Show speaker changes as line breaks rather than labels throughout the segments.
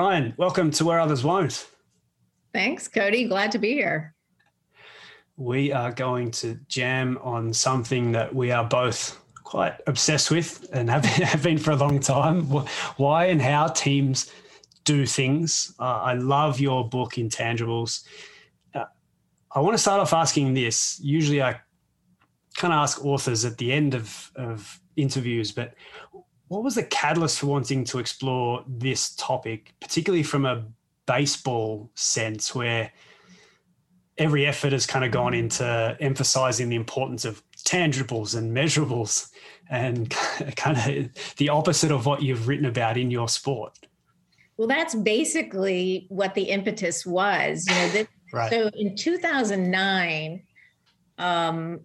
Ryan, welcome to Where Others Won't.
Thanks, Cody. Glad to be here.
We are going to jam on something that we are both quite obsessed with and have, have been for a long time. Why and how teams do things. Uh, I love your book, Intangibles. Uh, I want to start off asking this. Usually I kind of ask authors at the end of, of interviews, but what was the catalyst for wanting to explore this topic, particularly from a baseball sense, where every effort has kind of gone into emphasizing the importance of tangibles and measurables and kind of the opposite of what you've written about in your sport?
Well, that's basically what the impetus was. You know, this, right. so in 2009, um,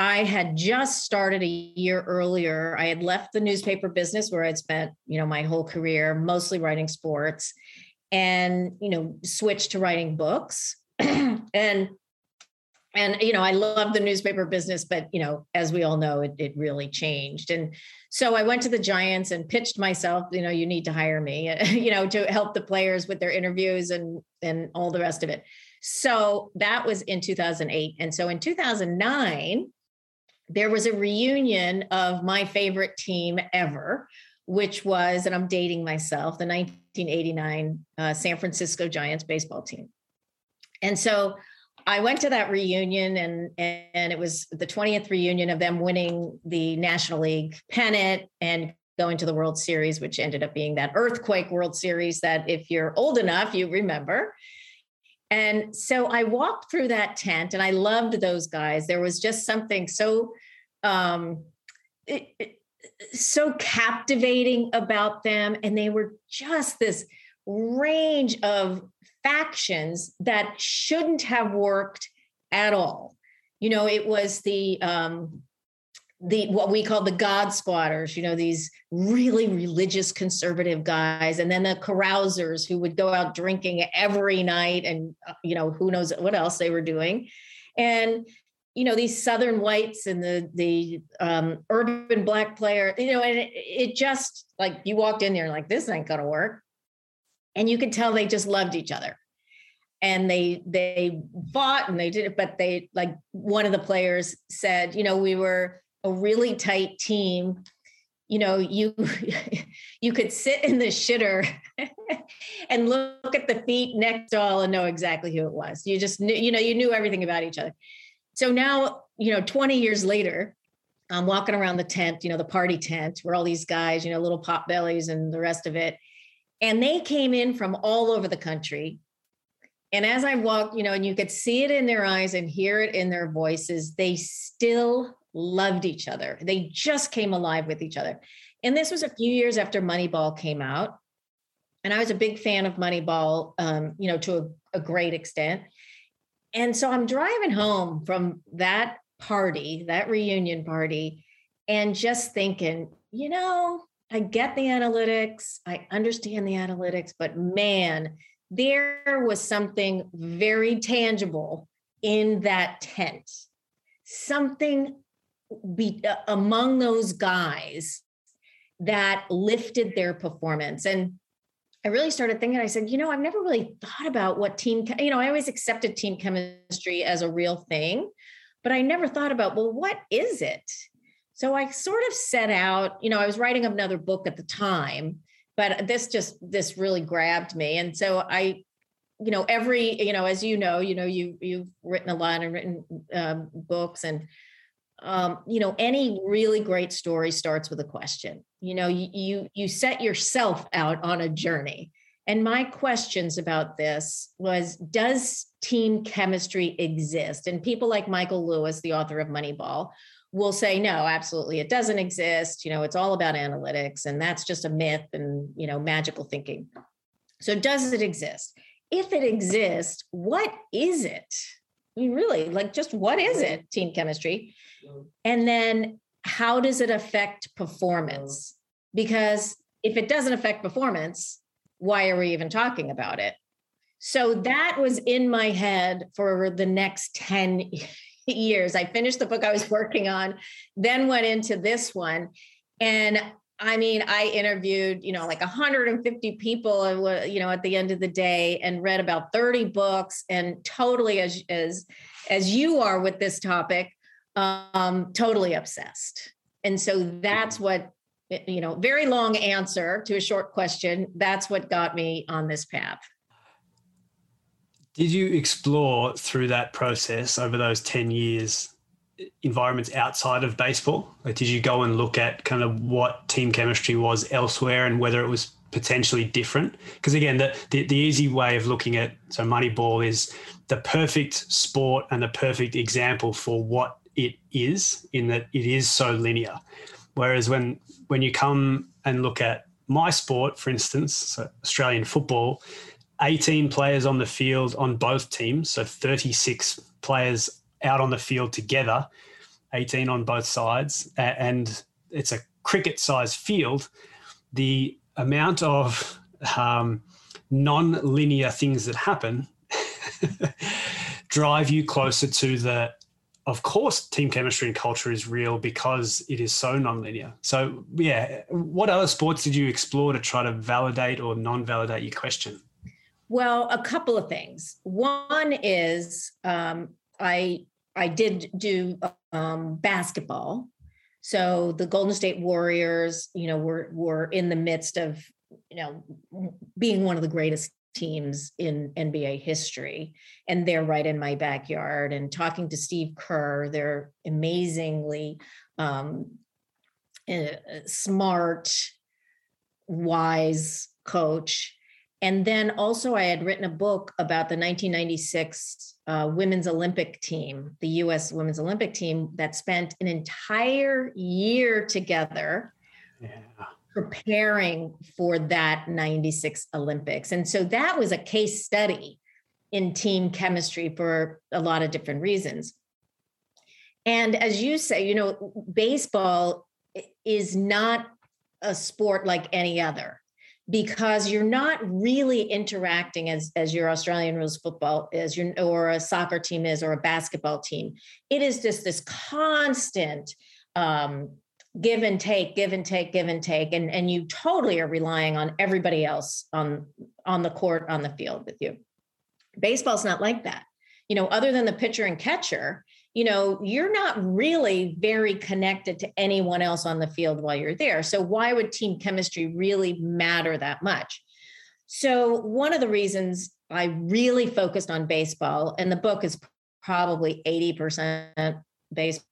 I had just started a year earlier. I had left the newspaper business where I'd spent, you know, my whole career mostly writing sports and, you know, switched to writing books. and and you know i love the newspaper business but you know as we all know it, it really changed and so i went to the giants and pitched myself you know you need to hire me you know to help the players with their interviews and and all the rest of it so that was in 2008 and so in 2009 there was a reunion of my favorite team ever, which was, and I'm dating myself, the 1989 uh, San Francisco Giants baseball team. And so I went to that reunion, and and it was the 20th reunion of them winning the National League pennant and going to the World Series, which ended up being that earthquake World Series that, if you're old enough, you remember. And so I walked through that tent and I loved those guys. There was just something so um it, it, so captivating about them and they were just this range of factions that shouldn't have worked at all. You know, it was the um the what we call the god squatters you know these really religious conservative guys and then the carousers who would go out drinking every night and uh, you know who knows what else they were doing. And you know these southern whites and the the um, urban black player you know and it, it just like you walked in there like this ain't gonna work. And you could tell they just loved each other. And they they fought and they did it but they like one of the players said you know we were a really tight team you know you you could sit in the shitter and look at the feet next to all and know exactly who it was. You just knew you know you knew everything about each other. So now you know 20 years later i'm walking around the tent you know the party tent where all these guys you know little pot bellies and the rest of it. And they came in from all over the country. And as i walked you know and you could see it in their eyes and hear it in their voices they still loved each other. They just came alive with each other. And this was a few years after Moneyball came out. And I was a big fan of Moneyball, um, you know, to a, a great extent. And so I'm driving home from that party, that reunion party, and just thinking, you know, I get the analytics, I understand the analytics, but man, there was something very tangible in that tent. Something be uh, among those guys that lifted their performance and I really started thinking, I said, you know, I've never really thought about what team, you know, I always accepted team chemistry as a real thing, but I never thought about, well, what is it? So I sort of set out, you know, I was writing another book at the time, but this just, this really grabbed me. And so I, you know, every, you know, as you know, you know, you, you've written a lot and written um, books and um, you know any really great story starts with a question. You know you, you you set yourself out on a journey. And my questions about this was does team chemistry exist? And people like michael lewis the author of moneyball will say no absolutely it doesn't exist. You know it's all about analytics and that's just a myth and you know magical thinking. So does it exist? If it exists what is it I mean, really, like just what is it, team chemistry? And then how does it affect performance? Because if it doesn't affect performance, why are we even talking about it? So that was in my head for the next 10 years. I finished the book I was working on, then went into this one. And I mean, I interviewed, you know, like 150 people, you know, at the end of the day, and read about 30 books, and totally as as as you are with this topic, um, totally obsessed. And so that's what, you know, very long answer to a short question. That's what got me on this path.
Did you explore through that process over those 10 years environments outside of baseball? Like, did you go and look at kind of what team chemistry was elsewhere and whether it was potentially different? Because again, the, the, the easy way of looking at so Moneyball is the perfect sport and the perfect example for what it is in that it is so linear. Whereas when when you come and look at my sport, for instance, so Australian football, 18 players on the field on both teams, so 36 players out on the field together, 18 on both sides, and it's a cricket sized field. The amount of um, non linear things that happen drive you closer to the of course team chemistry and culture is real because it is so non-linear. So yeah what other sports did you explore to try to validate or non-validate your question?
Well a couple of things. One is um, i I did do um, basketball. So the Golden State Warriors, you know, were were in the midst of, you know, being one of the greatest teams in NBA history. And they're right in my backyard. And talking to Steve Kerr, they're amazingly um, uh, smart, wise coach. And then also, I had written a book about the 1996 uh, women's Olympic team, the US women's Olympic team that spent an entire year together yeah. preparing for that 96 Olympics. And so that was a case study in team chemistry for a lot of different reasons. And as you say, you know, baseball is not a sport like any other because you're not really interacting as as your Australian rules football is, your or a soccer team is, or a basketball team. It is just this constant um, give and take, give and take, give and take, and and you totally are relying on everybody else on on the court on the field with you. Baseball's not like that. You know, other than the pitcher and catcher, you know, you're not really very connected to anyone else on the field while you're there. So, why would team chemistry really matter that much? So, one of the reasons I really focused on baseball, and the book is probably 80% based,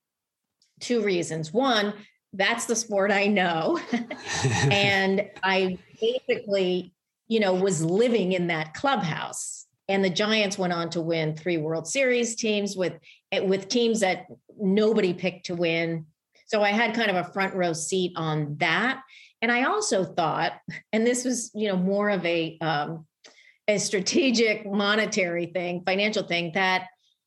two reasons. One, that's the sport I know. and I basically, you know, was living in that clubhouse. And the Giants went on to win three World Series teams with with teams that nobody picked to win. So I had kind of a front row seat on that. And I also thought, and this was, you know, more of a um, a strategic monetary thing, financial thing, that,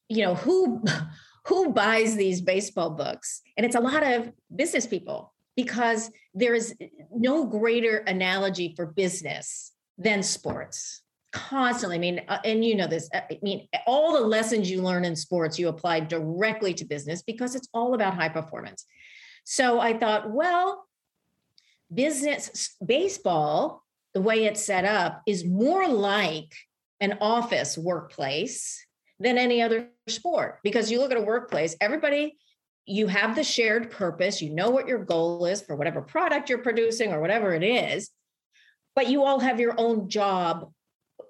you know, who who buys these baseball books? And it's a lot of business people because there is no greater analogy for business than sports constantly. I mean, uh, and you know this. Uh, I mean, all the lessons you learn in sports you apply directly to business because it's all about high performance. So I thought, well, business baseball, the way it's set up, is more like an office workplace than any other sport because you look at a workplace, everybody you have the shared purpose, you know what your goal is for whatever product you're producing or whatever it is, but you all have your own job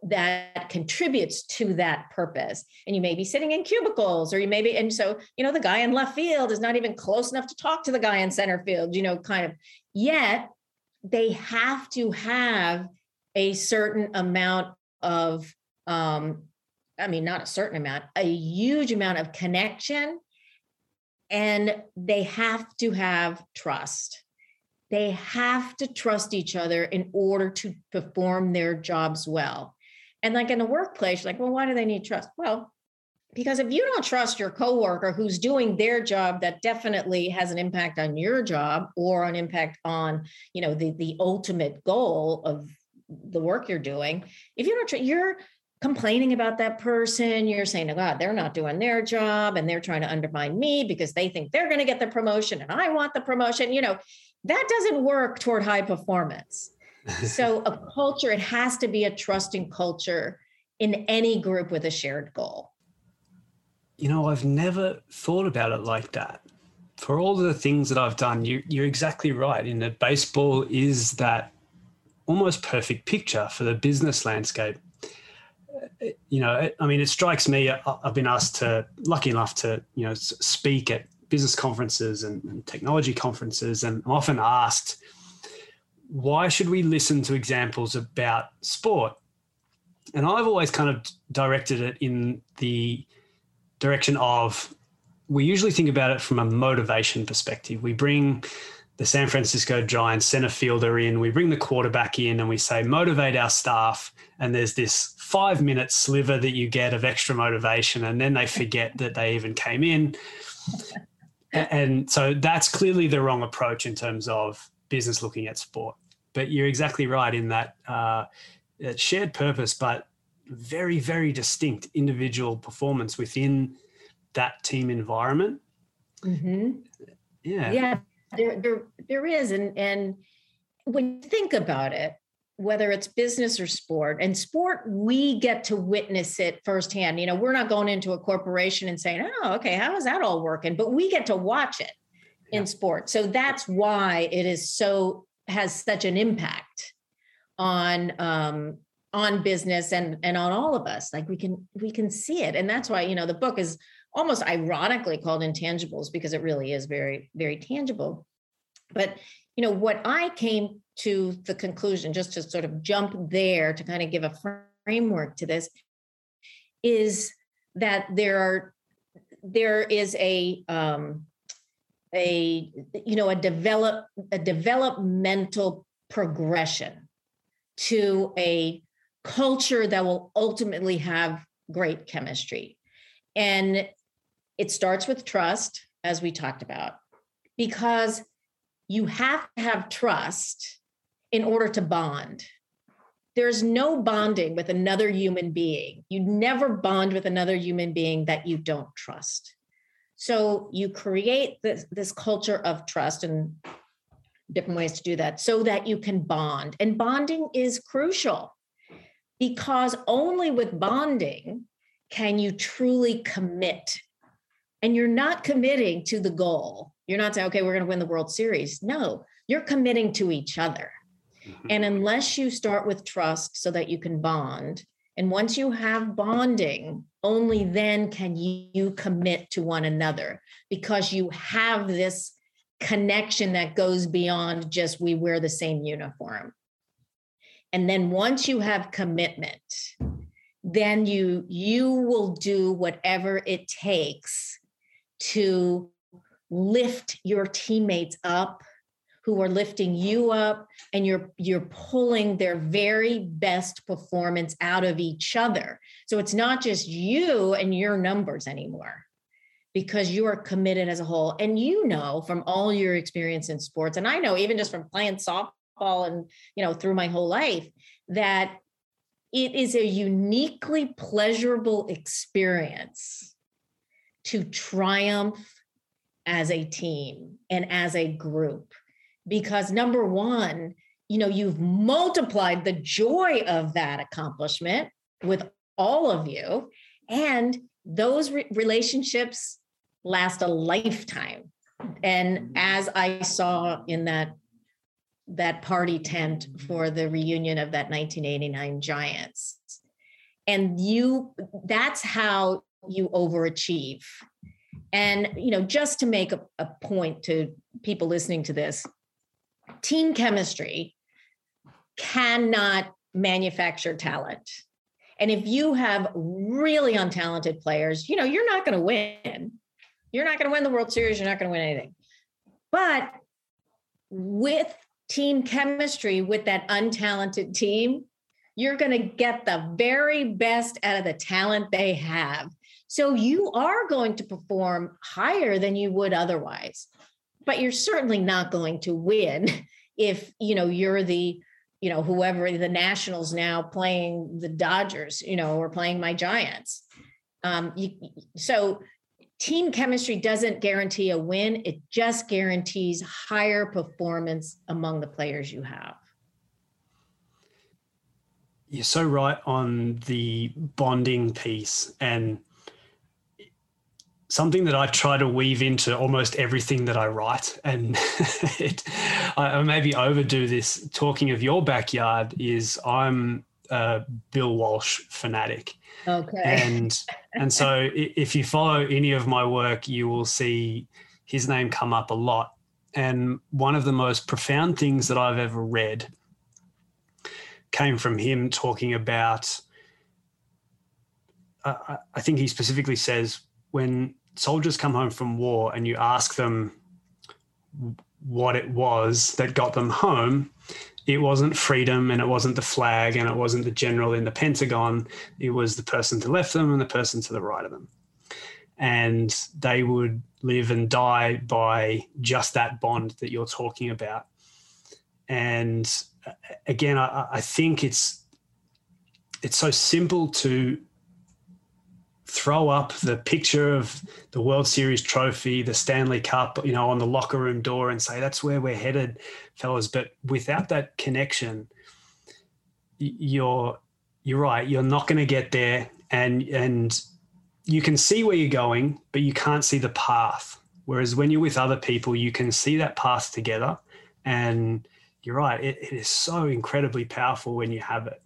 that contributes to that purpose. And you may be sitting in cubicles, or you may be, and so, you know, the guy in left field is not even close enough to talk to the guy in center field, you know, kind of. Yet they have to have a certain amount of, um, I mean, not a certain amount, a huge amount of connection. And they have to have trust. They have to trust each other in order to perform their jobs well. And like in the workplace, like, well, why do they need trust? Well, because if you don't trust your coworker who's doing their job that definitely has an impact on your job or an impact on, you know, the the ultimate goal of the work you're doing, if you don't tr- you're complaining about that person, you're saying, oh God, they're not doing their job and they're trying to undermine me because they think they're going to get the promotion and I want the promotion. You know, that doesn't work toward high performance. So a culture, it has to be a trusting culture in any group with a shared goal.
You know, I've never thought about it like that. For all the things that I've done, you, you're exactly right in that baseball is that almost perfect picture for the business landscape. You know, I mean, it strikes me. Uh, I've been asked to, lucky enough to, you know, speak at business conferences and, and technology conferences, and I'm often asked, why should we listen to examples about sport? And I've always kind of directed it in the direction of we usually think about it from a motivation perspective. We bring the San Francisco Giants center fielder in, we bring the quarterback in, and we say, motivate our staff. And there's this five minute sliver that you get of extra motivation. And then they forget that they even came in and so that's clearly the wrong approach in terms of business looking at sport. But you're exactly right in that uh, shared purpose, but very, very distinct individual performance within that team environment.
Mm-hmm. Yeah, yeah, there, there, there is, and and when you think about it, whether it's business or sport and sport we get to witness it firsthand you know we're not going into a corporation and saying oh okay how is that all working but we get to watch it yeah. in sport so that's why it is so has such an impact on um on business and and on all of us. Like we can we can see it. And that's why you know the book is almost ironically called intangibles because it really is very very tangible. But you know what i came to the conclusion, just to sort of jump there to kind of give a framework to this, is that there are there is a um, a you know a develop a developmental progression to a culture that will ultimately have great chemistry and it starts with trust as we talked about because you have to have trust in order to bond. There's no bonding with another human being. You never bond with another human being that you don't trust. So you create this, this culture of trust and different ways to do that so that you can bond. And bonding is crucial because only with bonding can you truly commit. And you're not committing to the goal. You're not saying, okay, we're going to win the World Series. No, you're committing to each other. Mm-hmm. And unless you start with trust so that you can bond, and once you have bonding, only then can you commit to one another because you have this connection that goes beyond just we wear the same uniform. And then once you have commitment, then you you will do whatever it takes to lift your teammates up who are lifting you up and you're you're pulling their very best performance out of each other. So it's not just you and your numbers anymore because you are committed as a whole. And you know from all your experience in sports and i know even just from playing softball and you know through my whole life that it is a uniquely pleasurable experience to triumph as a team and as a group because number one, you know, you've multiplied the joy of that accomplishment with all of you. And those re- relationships last a lifetime. And mm-hmm. as I saw in that that party tent for the reunion of that 1989 Giants. And you that's how you overachieve. And you know, just to make a, a point to people listening to this, team chemistry cannot manufacture talent. And if you have really untalented players, you know, you're not going to win. You're not going to win the World Series. You're not going to win anything. But with team chemistry, with that untalented team, you're going to get the very best out of the talent they have. So you are going to perform higher than you would otherwise but you're certainly not going to win if you know you're the you know whoever the nationals now playing the dodgers you know or playing my giants um you, so team chemistry doesn't guarantee a win, it just guarantees higher performance among the players you have.
You're so right on the bonding piece and something that I try to weave into almost everything that I write. And it, I maybe overdo this talking of your backyard is I'm a Bill Walsh fanatic.
Okay.
And and so if you follow any of my work, you will see his name come up a lot. And one of the most profound things that I've ever read came from him talking about. Uh, I think he specifically says when soldiers come home from war and you ask them what it was that got them home, it wasn't freedom and it wasn't the flag and it wasn't the general in the Pentagon. It was the person to the left them and the person to the right of them. And they would live and die by just that bond that you're talking about. And uh, again, I, I think it's it's so simple to throw up the picture of the World Series trophy, the Stanley Cup, you know, on the locker room door and say that's where we're headed, fellas. But without that connection, you're you're right. You're not going to get there, and and you can see where you're going, but you can't see the path. Whereas when you're with other people, you can see that path together, and you're right. It, it is so incredibly powerful when you have it.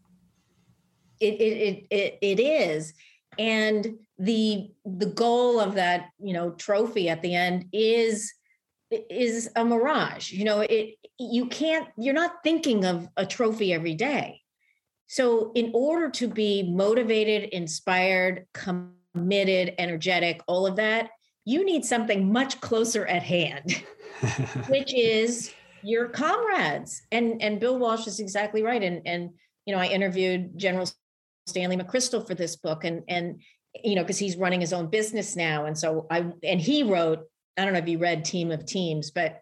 It it it, it is and the the goal of that you know trophy at the end is is a mirage you know it you can't you're not thinking of a trophy every day. So in order to be motivated inspired committed energetic all of that you need something much closer at hand which is your comrades. And and bill walsh is exactly right. And and you know i interviewed general Stanley McChrystal for this book, and and you know because he's running his own business now, and so I and he wrote. I don't know if you read Team of Teams, but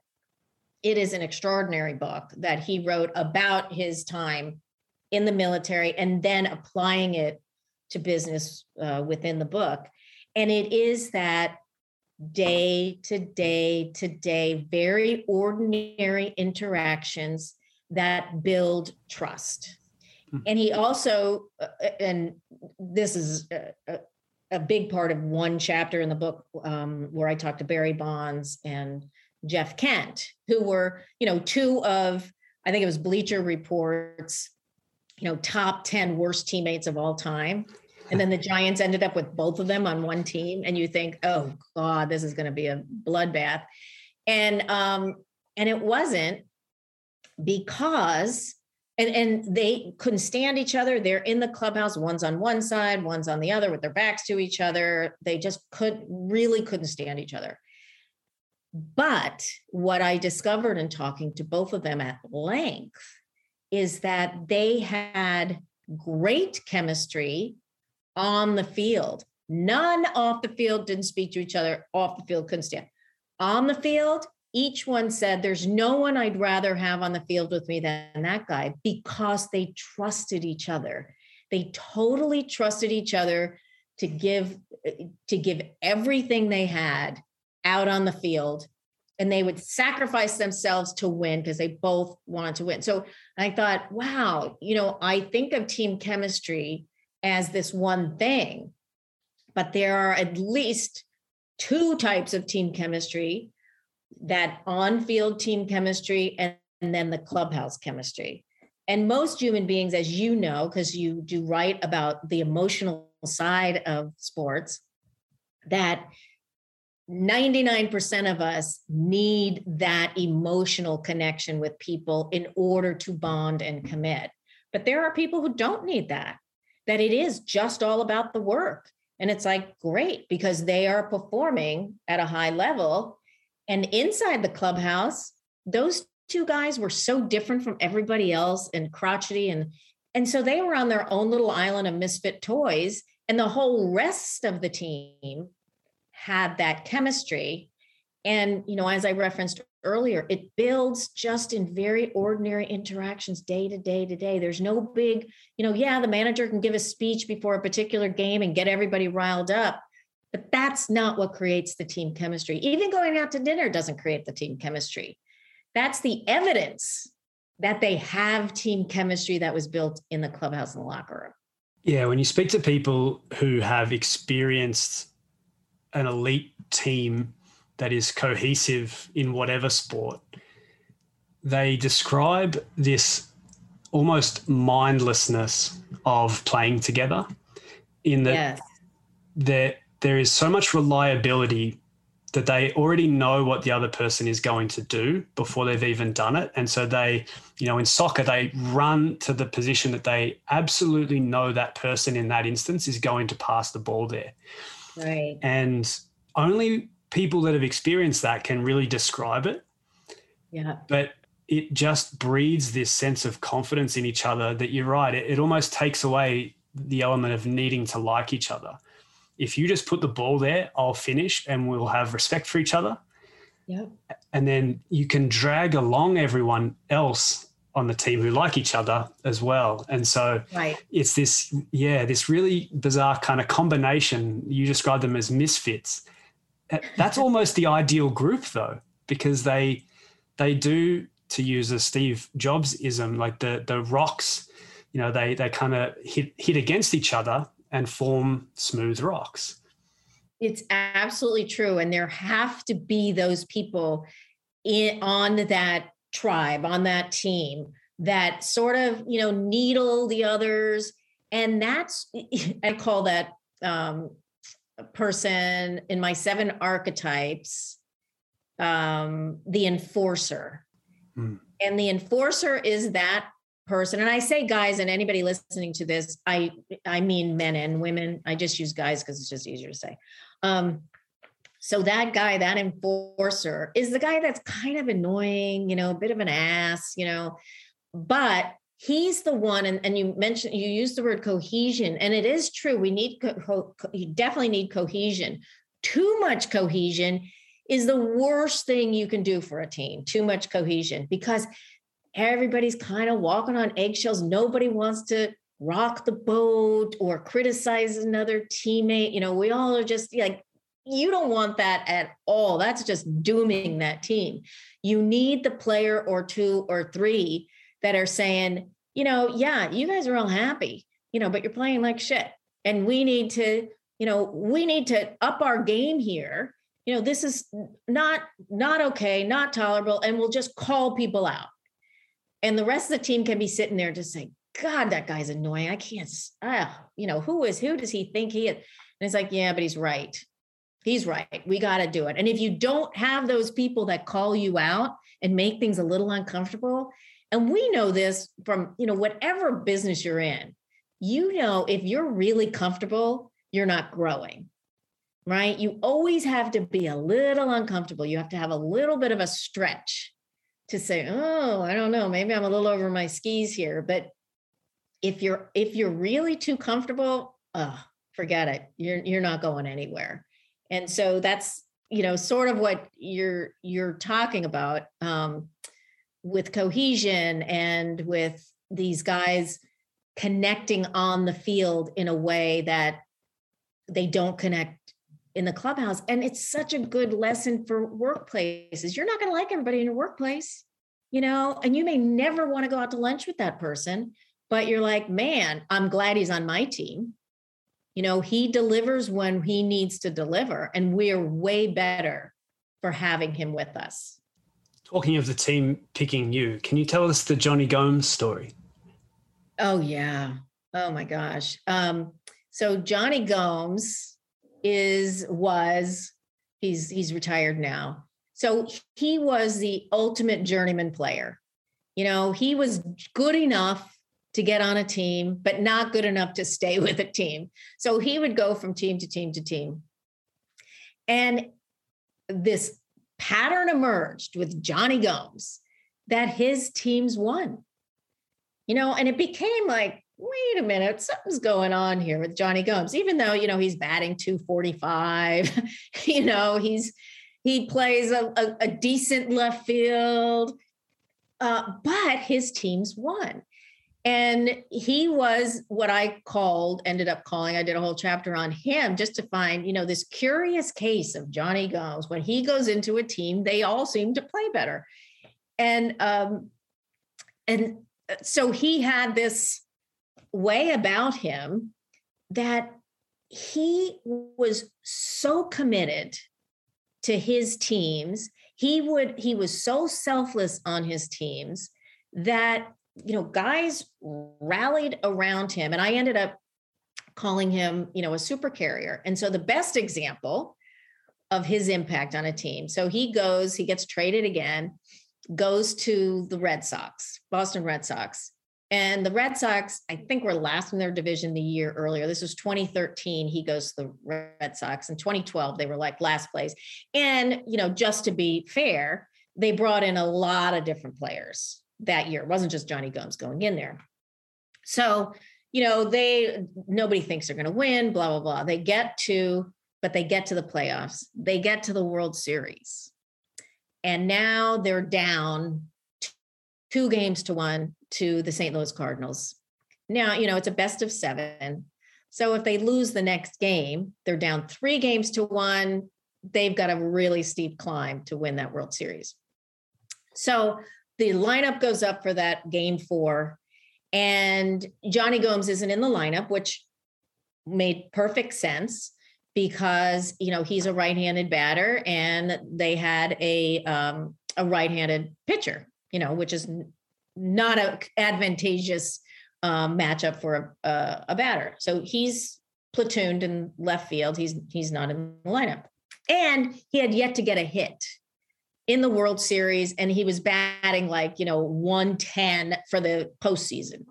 it is an extraordinary book that he wrote about his time in the military and then applying it to business uh, within the book. And it is that day to day to day, very ordinary interactions that build trust. Hmm. And he also, uh, uh, and this is a, a, big part of one chapter in the book um, where I talked to Barry Bonds and Jeff Kent, who were, you know, two of, I think it was Bleacher Reports, you know, top 10 worst teammates of all time. And then the Giants ended up with both of them on one team. And you think, oh God, this is going to be a bloodbath. And um, and it wasn't because and and they couldn't stand each other. They're in the clubhouse. One's on one side one's on the other with their backs to each other. They just could really couldn't stand each other. But what i discovered in talking to both of them at length is that they had great chemistry on the field. None off the field didn't speak to each other. Off the field couldn't stand. On the field each one said, There's no one I'd rather have on the field with me than that guy because they trusted each other. They totally trusted each other to give to give everything they had out on the field and they would sacrifice themselves to win because they both wanted to win. So I thought, wow, you know, I think of team chemistry as this one thing, but there are at least two types of team chemistry that on field team chemistry and, and then the clubhouse chemistry. And most human beings, as you know, because you do write about the emotional side of sports, that 99% of us need that emotional connection with people in order to bond and commit. But there are people who don't need that, that it is just all about the work. And it's like, great, because they are performing at a high level and inside the clubhouse, those two guys were so different from everybody else and crotchety and and so they were on their own little island of misfit toys and the whole rest of the team had that chemistry. And you know as i referenced earlier it builds just in very ordinary interactions day to day to day. There's no big you know yeah the manager can give a speech before a particular game and get everybody riled up But that's not what creates the team chemistry. Even going out to dinner doesn't create the team chemistry. That's the evidence that they have team chemistry that was built in the clubhouse and the locker room.
Yeah, when you speak to people who have experienced an elite team that is cohesive in whatever sport, they describe this almost mindlessness of playing together in that yes. there there is so much reliability that they already know what the other person is going to do before they've even done it and so they you know in soccer they run to the position that they absolutely know that person in that instance is going to pass the ball there
right
and only people that have experienced that can really describe it
yeah
but it just breeds this sense of confidence in each other that you're right. It, it almost takes away the element of needing to like each other. If you just put the ball there, I'll finish and we'll have respect for each other.
Yeah.
And then you can drag along everyone else on the team who like each other as well. And so
right.
it's this, yeah, this really bizarre kind of combination. You describe them as misfits. That's almost the ideal group though, because they they do to use a Steve Jobs ism, like the the rocks, you know, they they kind of hit hit against each other and form smooth rocks.
It's absolutely true, and there have to be those people in on that tribe, on that team that sort of you know needle the others, and that's I call that um, person in my seven archetypes um, the enforcer Mm. And the enforcer is that person. And I say guys and anybody listening to this, I I mean men and women. I just use guys because it's just easier to say. Um, so that guy, that enforcer, is the guy that's kind of annoying, you know, a bit of an ass, you know, but he's the one and, and you mentioned you used the word cohesion and it is true we need co- co- you definitely need cohesion too much cohesion is the worst thing you can do for a team too much cohesion because everybody's kind of walking on eggshells. Nobody wants to rock the boat or criticize another teammate. You know we all are just like you don't want that at all. That's just dooming that team. You need the player or two or three that are saying you know yeah you guys are all happy you know but you're playing like shit. And we need to you know we need to up our game here. You know this is not not okay not tolerable and we'll just call people out and the rest of the team can be sitting there just saying god that guy's annoying. I can't ah, you know who is who does he think he is? And it's like yeah but he's right. He's right. We got to do it. And if you don't have those people that call you out and make things a little uncomfortable and we know this from you know whatever business you're in you know if you're really comfortable you're not growing right? You always have to be a little uncomfortable. You have to have a little bit of a stretch to say, "Oh, I don't know, maybe I'm a little over my skis here." But if you're if you're really too comfortable, oh, forget it. You're you're not going anywhere. And so that's, you know, sort of what you're you're talking about um, with cohesion and with these guys connecting on the field in a way that they don't connect in the clubhouse. And it's such a good lesson for workplaces. You're not going to like everybody in your workplace, you know, and you may never want to go out to lunch with that person, but you're like, man, I'm glad he's on my team. You know, he delivers when he needs to deliver, and we're way better for having him with us.
Talking of the team picking you, can you tell us the Jonny Gomes story?
Oh, yeah. Oh, my gosh. Um, so, Jonny Gomes, is was he's he's retired now. So he was the ultimate journeyman player. You know, he was good enough to get on a team, but not good enough to stay with a team. So he would go from team to team to team. And this pattern emerged with Jonny Gomes that his teams won. You know, and it became like wait a minute, something's going on here with Jonny Gomes, even though, you know, he's batting 245, you know, he's, he plays a, a, a decent left field, uh, but his teams won. And he was what I called, ended up calling, I did a whole chapter on him just to find, you know, this curious case of Jonny Gomes. When he goes into a team, they all seem to play better. And um, and uh, so he had this way about him that he was so committed to his teams. He would he was so selfless on his teams that you know guys rallied around him and i ended up calling him you know a super carrier. And so the best example of his impact on a team so he goes he gets traded again goes to the red sox boston red sox and the Red Sox, I think, were last in their division the year earlier. This was 2013. He goes to the Red Sox. In 2012, they were like last place. And, you know, just to be fair, they brought in a lot of different players that year. It wasn't just Jonny Gomes going in there. So, you know, they nobody thinks they're going to win, blah, blah, blah. They get to, but they get to the playoffs, they get to the World Series. And now they're down two games to one to the St. Louis Cardinals. Now, you know, it's a best of seven. So if they lose the next game, they're down three games to one. They've got a really steep climb to win that World Series. So the lineup goes up for that game four, and Jonny Gomes isn't in the lineup, which made perfect sense because you know he's a right-handed batter and they had a um, a right-handed pitcher, you know, which is not a advantageous um, matchup for a, a, a batter. So he's platooned in left field. He's he's not in the lineup, and he had yet to get a hit in the World Series, and he was batting like you know 110 for the postseason.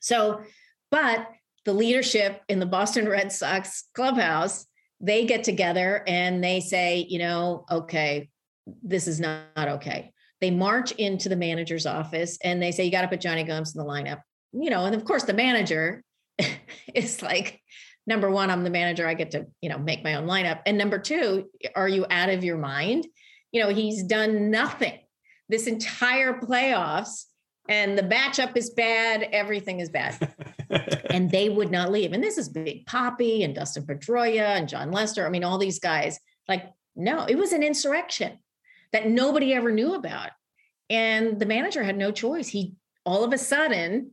So, but the leadership in the Boston Red Sox clubhouse, they get together and they say, you know, okay, this is not, not okay. They march into the manager's office and they say, You got to put Jonny Gomes in the lineup. You know, and of course, the manager is like, number one, I'm the manager. I get to, you know, make my own lineup. And number two, are you out of your mind? You know, he's done nothing this entire playoffs and the matchup is bad. Everything is bad. and they would not leave. And this is Big Papi and Dustin Pedroia and Jon Lester. I mean, all these guys, like, no, it was an insurrection that nobody ever knew about. And the manager had no choice. He all of a sudden,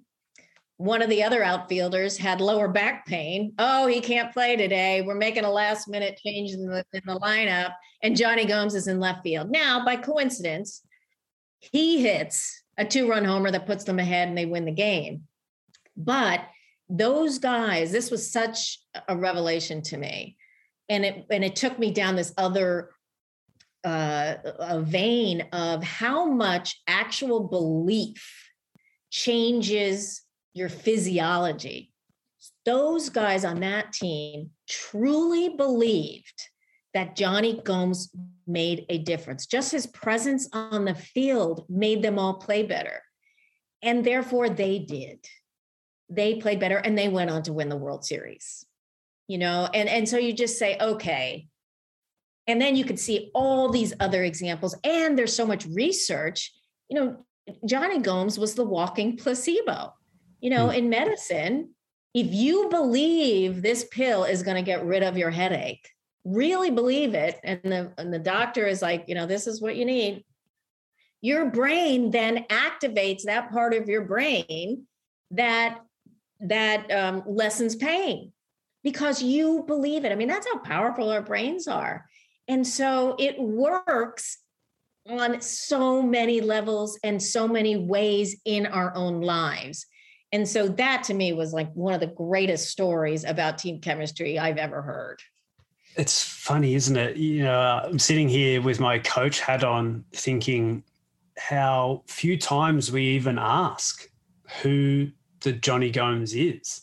one of the other outfielders had lower back pain. Oh, he can't play today. We're making a last minute change in the, in the lineup. And Jonny Gomes is in left field. Now, by coincidence, he hits a two run homer that puts them ahead and they win the game. But those guys, this was such a revelation to me. And it and it took me down this other uh, a vein of how much actual belief changes your physiology. Those guys on that team truly believed that Jonny Gomes made a difference. Just his presence on the field made them all play better. And therefore, they did. They played better and they went on to win the World Series. You know, and, and so you just say, okay, and then you could see all these other examples. And there's so much research. You know, Jonny Gomes was the walking placebo. You know, mm. in medicine, if you believe this pill is going to get rid of your headache, really believe it, and the and the doctor is like, you know, this is what you need. Your brain then activates that part of your brain that that um, lessens pain because you believe it. I mean, that's how powerful our brains are. And so it works on so many levels and so many ways in our own lives. And so that to me was like one of the greatest stories about team chemistry I've ever heard.
It's funny, isn't it? You know, I'm sitting here with my coach hat on thinking how few times we even ask who the Jonny Gomes is.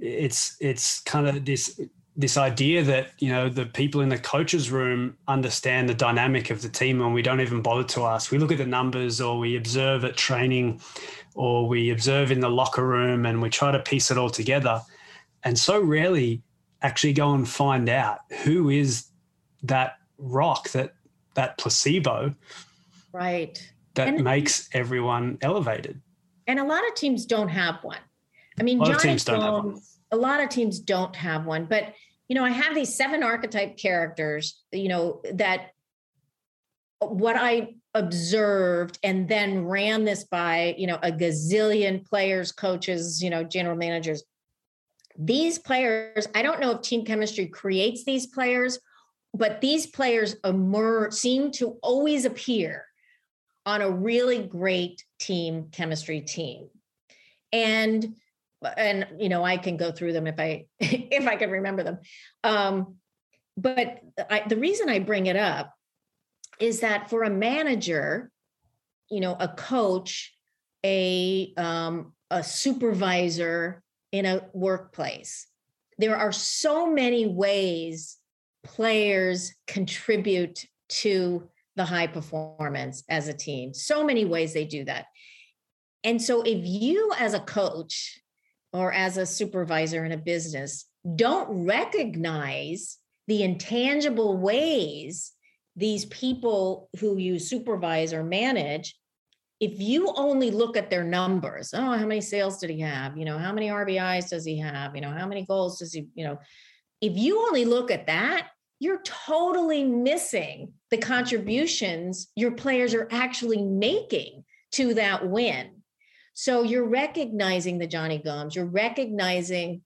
It's it's kind of this this idea that you know the people in the coaches room understand the dynamic of the team and we don't even bother to ask. We look at the numbers or we observe at training or we observe in the locker room and we try to piece it all together and so rarely actually go and find out who is that rock that that placebo
right.
that and makes everyone elevated.
And a lot of teams don't have one. I mean,
a lot Jonny Gomes,
a lot of teams don't have one, but you know, I have these seven archetype characters, you know, that what I observed and then ran this by, you know, a gazillion players, coaches, you know, general managers. These players, I don't know if team chemistry creates these players, but these players emerge, seem to always appear on a really great team chemistry team. And and you know I can go through them if I if I can remember them. Um, but I, the reason I bring it up is that for a manager, you know, a coach, a um, a supervisor in a workplace, there are so many ways players contribute to the high performance as a team. So many ways they do that. And so if you as a coach or as a supervisor in a business don't recognize the intangible ways these people who you supervise or manage if you only look at their numbers oh how many sales did he have? You know how many rbis does he have? You know how many goals does he you know? If you only look at that you're totally missing the contributions your players are actually making to that win so you're recognizing the jonny gomes you're recognizing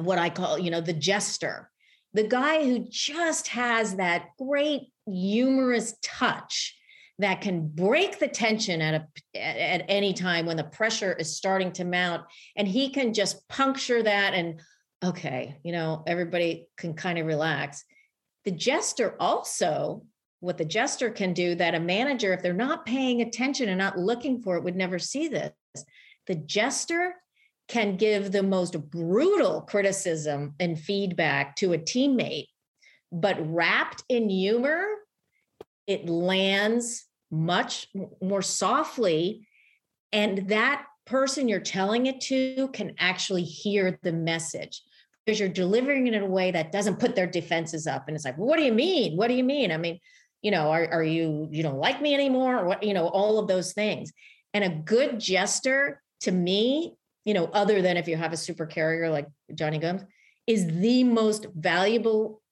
what i call you know the jester the guy who just has that great humorous touch that can break the tension at a at any time when the pressure is starting to mount and he can just puncture that and okay you know everybody can kind of relax. The jester also what the jester can do that a manager if they're not paying attention and not looking for it would never see this the jester can give the most brutal criticism and feedback to a teammate but wrapped in humor, it lands much more softly. And that person you're telling it to can actually hear the message because you're delivering it in a way that doesn't put their defenses up. And it's like, well, what do you mean? What do you mean? I mean, you know, are, are you, you don't like me anymore? Or what, you know, all of those things. And a good jester to me, you know, other than if you have a super carrier like Jonny Gomes, is the most valuable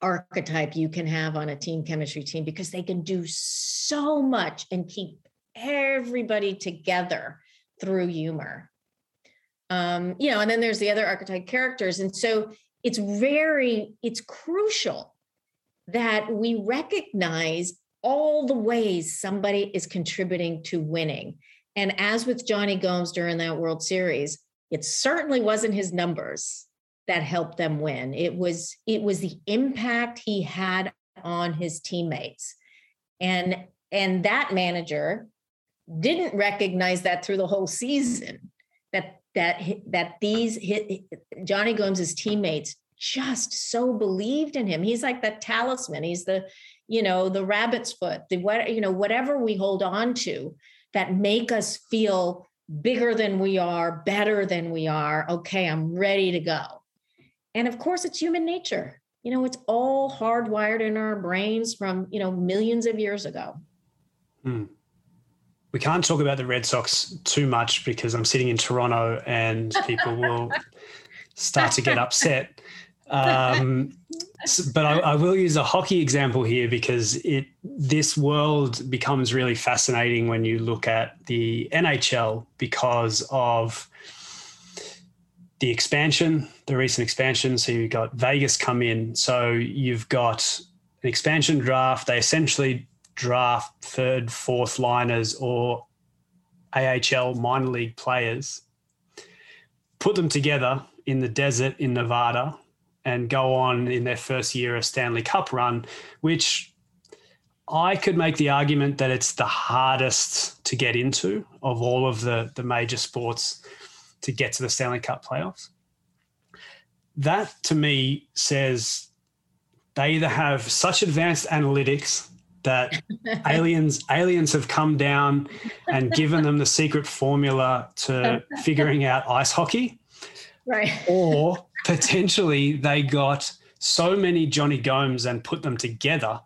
archetype you can have on a team chemistry team because they can do so much and keep everybody together through humor. Um, you know, and then there's the other archetype characters. And so it's very, it's crucial that we recognize all the ways somebody is contributing to winning. And as with Jonny Gomes during that World Series, it certainly wasn't his numbers that helped them win. It was it was the impact he had on his teammates. And and that manager didn't recognize that through the whole season that that that these Jonny Gomes's teammates just so believed in him. He's like the talisman. He's the you know the rabbit's foot. The what you know whatever we hold on to that make us feel bigger than we are, better than we are. Okay, I'm ready to go. And of course, it's human nature. You know, it's all hardwired in our brains from, you know, millions of years ago.
Hmm. We can't talk about the Red Sox too much because I'm sitting in Toronto and people will start to get upset. Um, but I, I, will use a hockey example here because it this world becomes really fascinating when you look at the NHL because of the expansion, the recent expansion. So you've got Vegas come in. So you've got an expansion draft. They essentially draft third, fourth liners or AHL minor league players, put them together in the desert in Nevada, and go on in their first year a Stanley Cup run, which I could make the argument that it's the hardest to get into of all of the, the major sports to get to the Stanley Cup playoffs. That to me says they either have such advanced analytics that aliens aliens have come down and given them the secret formula to figuring out ice hockey.
Right.
Or potentially they got so many Jonny Gomes and put them together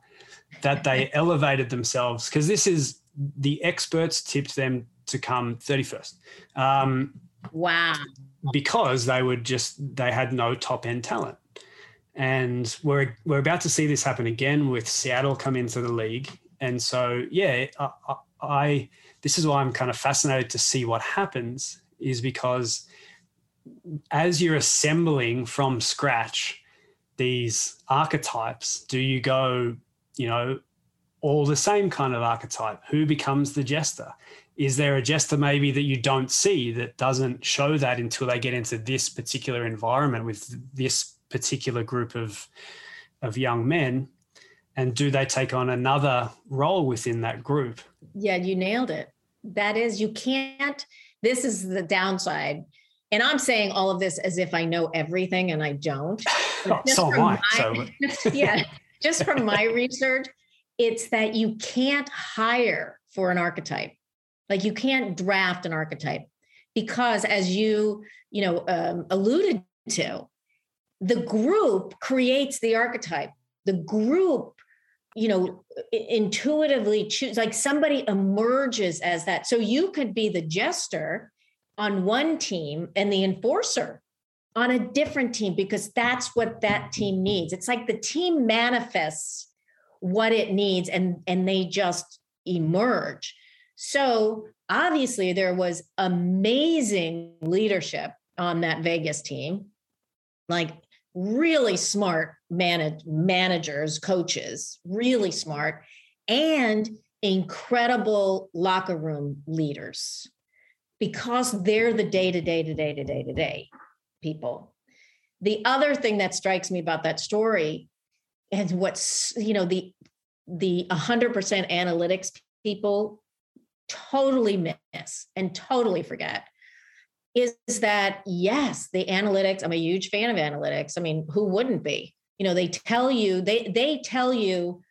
that they elevated themselves because this is the experts tipped them to come 31st. Um,
wow.
Because they would just, they had no top end talent. And we're, we're about to see this happen again with Seattle come into the league. And so, yeah, I, I this is why I'm kind of fascinated to see what happens, is because as you're assembling from scratch these archetypes, do you go, you know, all the same kind of archetype? Who becomes the jester? Is there a jester maybe that you don't see that doesn't show that until they get into this particular environment with this particular group of of young men? And do they take on another role within that group?
Yeah, you nailed it. That is, you can't, this is the downside. And I'm saying all of this as if I know everything and I don't.
Oh, so am I.
so. yeah, just from my research, it's that you can't hire for an archetype. Like you can't draft an archetype because, as you you know um, alluded to, the group creates the archetype. The group you know intuitively choose like somebody emerges as that so you could be the jester on one team and the enforcer on a different team because that's what that team needs. It's like the team manifests what it needs and and they just emerge. So obviously there was amazing leadership on that vegas team like really smart manage, managers, coaches, really smart, and incredible locker room leaders because they're the day to day to day to day to day people. The other thing that strikes me about that story and what's, you know, the the 100% analytics people totally miss and totally forget is that yes, the analytics, I'm a huge fan of analytics. I mean, who wouldn't be? You know, they tell you, they they tell you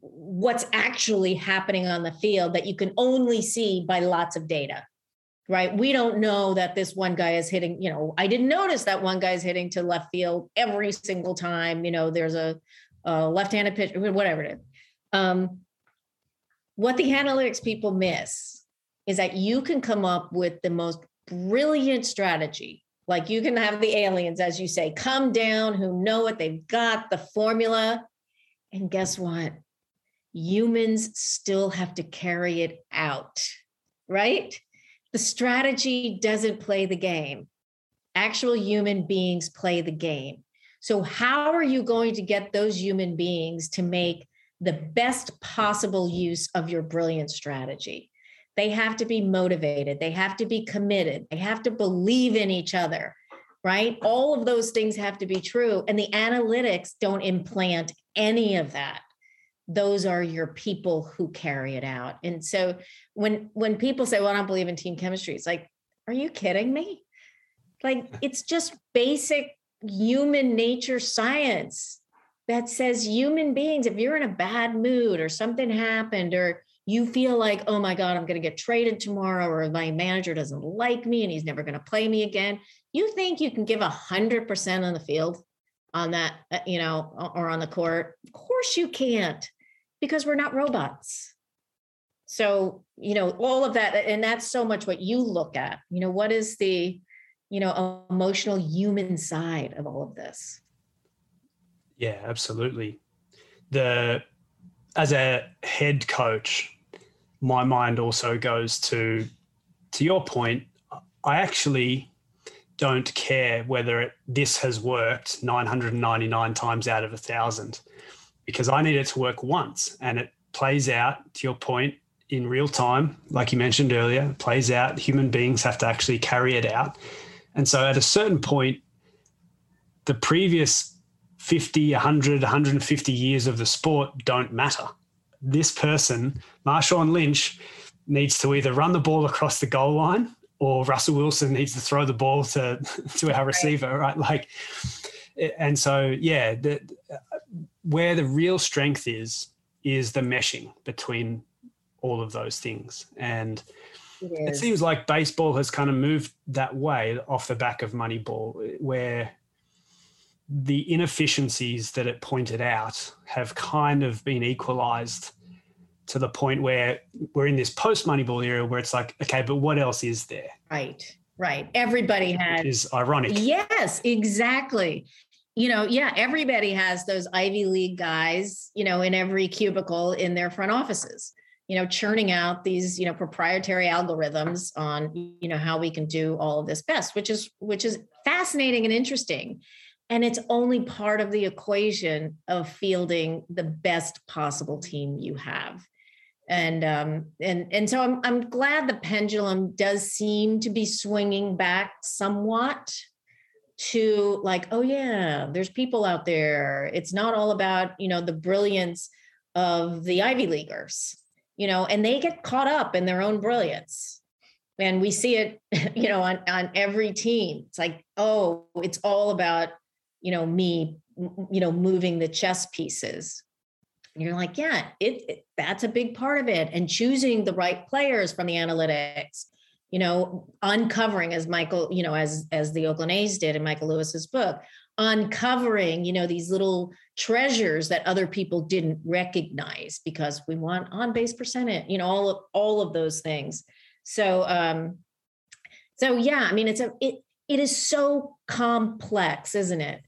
what's actually happening on the field that you can only see by lots of data. Right? We don't know that this one guy is hitting, you know, I didn't notice that one guy's hitting to left field every single time, you know, there's a, a left-handed pitch, whatever it is. Um, what the analytics people miss is that you can come up with the most brilliant strategy. Like you can have the aliens, as you say, come down who know it, they've got the formula. And guess what? Humans still have to carry it out, right? The strategy doesn't play the game. Actual human beings play the game. So, how are you going to get those human beings to make the best possible use of your brilliant strategy? They have to be motivated. They have to be committed. They have to believe in each other, right? All of those things have to be true. And the analytics don't implant any of that. Those are your people who carry it out. And so when when people say, "Well, I don't believe in team chemistry," it's like, "Are you kidding me?" Like it's just basic human nature science that says human beings if you're in a bad mood or something happened or you feel like, oh my God, I'm going to get traded tomorrow, or my manager doesn't like me and he's never going to play me again. You think you can give a hundred percent on the field on that, uh, you know, or on the court? Of course you can't, because we're not robots. So, you know, all of that, and that's so much what you look at. You know, what is the, you know, emotional human side of all of this?
Yeah, absolutely. The as a head coach, my mind also goes to to your point. I actually don't care whether it, this has worked 999 times out of a thousand because I need it to work once and it plays out to your point in real time, like you mentioned earlier, plays out. Human beings have to actually carry it out. And so at a certain point, the previous 50, 100, 150 years of the sport don't matter this person, Marshawn Lynch, needs to either run the ball across the goal line or Russell Wilson needs to throw the ball to to our receiver, right? Like, and so yeah, the, where the real strength is is the meshing between all of those things, and it, it seems like baseball has kind of moved that way off the back of Moneyball, where the inefficiencies that it pointed out have kind of been equalized to the point where we're in this post Moneyball era where it's like, okay, but what else is there?
Right, right. Everybody has.
Which is ironic.
Yes, exactly. You know, yeah, everybody has those Ivy League guys, you know, in every cubicle in their front offices, you know, churning out these, you know, proprietary algorithms on, you know, how we can do all of this best, which is which is fascinating and interesting. And it's only part of the equation of fielding the best possible team you have. And um and and so i'm i'm glad the pendulum does seem to be swinging back somewhat to like oh yeah there's people out there. It's not all about you know the brilliance of the ivy leaguers you know and they get caught up in their own brilliance. And we see it you know on on every team. It's like oh it's all about you know me you know moving the chess pieces. And you're like yeah it, it, that's a big part of it. And choosing the right players from the analytics you know uncovering as michael you know as as the oakland a's did in michael lewis's book uncovering you know these little treasures that other people didn't recognize because we want on base percentage you know all of all of those things so um so yeah i mean it's a it it is so complex isn't it